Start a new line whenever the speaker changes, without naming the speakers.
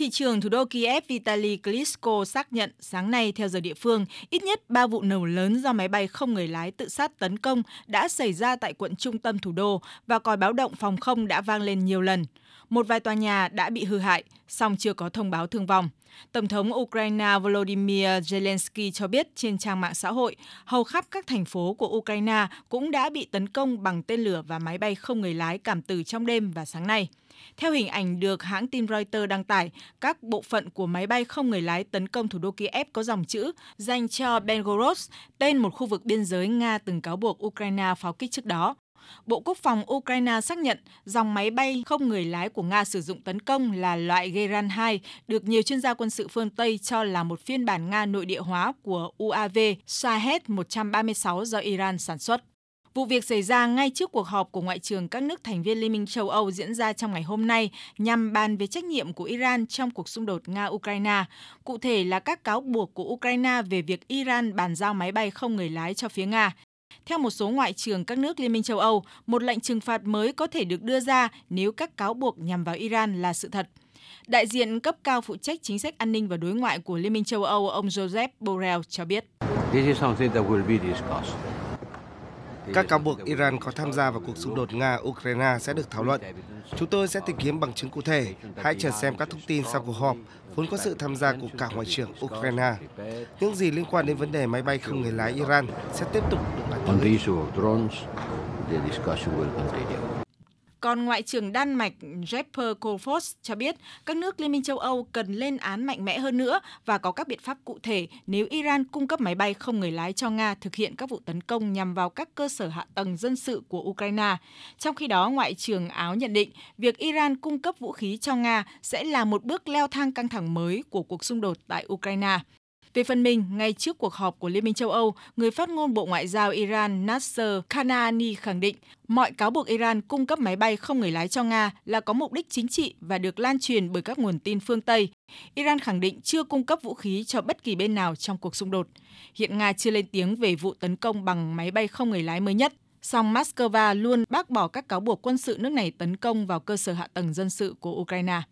Thị trường thủ đô Kiev Vitaly Klitschko xác nhận sáng nay theo giờ địa phương, ít nhất 3 vụ nổ lớn do máy bay không người lái tự sát tấn công đã xảy ra tại quận trung tâm thủ đô và còi báo động phòng không đã vang lên nhiều lần. Một vài tòa nhà đã bị hư hại, song chưa có thông báo thương vong. Tổng thống Ukraine Volodymyr Zelensky cho biết trên trang mạng xã hội, hầu khắp các thành phố của Ukraine cũng đã bị tấn công bằng tên lửa và máy bay không người lái cảm tử trong đêm và sáng nay. Theo hình ảnh được hãng tin Reuters đăng tải, các bộ phận của máy bay không người lái tấn công thủ đô Kiev có dòng chữ dành cho Belgorod, tên một khu vực biên giới Nga từng cáo buộc Ukraine pháo kích trước đó. Bộ Quốc phòng Ukraine xác nhận dòng máy bay không người lái của Nga sử dụng tấn công là loại Geran 2, được nhiều chuyên gia quân sự phương Tây cho là một phiên bản Nga nội địa hóa của UAV Shahed 136 do Iran sản xuất. Vụ việc xảy ra ngay trước cuộc họp của Ngoại trưởng các nước thành viên Liên minh châu Âu diễn ra trong ngày hôm nay nhằm bàn về trách nhiệm của Iran trong cuộc xung đột Nga-Ukraine. Cụ thể là các cáo buộc của Ukraine về việc Iran bàn giao máy bay không người lái cho phía Nga. Theo một số ngoại trưởng các nước Liên minh châu Âu, một lệnh trừng phạt mới có thể được đưa ra nếu các cáo buộc nhằm vào Iran là sự thật. Đại diện cấp cao phụ trách chính sách an ninh và đối ngoại của Liên minh châu Âu, ông Joseph Borrell cho biết.
Các cáo buộc Iran có tham gia vào cuộc xung đột Nga-Ukraine sẽ được thảo luận. Chúng tôi sẽ tìm kiếm bằng chứng cụ thể. Hãy chờ xem các thông tin sau cuộc họp, vốn có sự tham gia của cả Ngoại trưởng Ukraine. Những gì liên quan đến vấn đề máy bay không người lái Iran sẽ tiếp tục được bàn
tới. Còn Ngoại trưởng Đan Mạch Jesper Kofod cho biết các nước Liên minh châu Âu cần lên án mạnh mẽ hơn nữa và có các biện pháp cụ thể nếu Iran cung cấp máy bay không người lái cho Nga thực hiện các vụ tấn công nhằm vào các cơ sở hạ tầng dân sự của Ukraine. Trong khi đó, Ngoại trưởng Áo nhận định việc Iran cung cấp vũ khí cho Nga sẽ là một bước leo thang căng thẳng mới của cuộc xung đột tại Ukraine. Về phần mình, ngay trước cuộc họp của Liên minh châu Âu, người phát ngôn Bộ Ngoại giao Iran Nasser Kanaani khẳng định mọi cáo buộc Iran cung cấp máy bay không người lái cho Nga là có mục đích chính trị và được lan truyền bởi các nguồn tin phương Tây. Iran khẳng định chưa cung cấp vũ khí cho bất kỳ bên nào trong cuộc xung đột. Hiện Nga chưa lên tiếng về vụ tấn công bằng máy bay không người lái mới nhất. Song Moscow luôn bác bỏ các cáo buộc quân sự nước này tấn công vào cơ sở hạ tầng dân sự của Ukraine.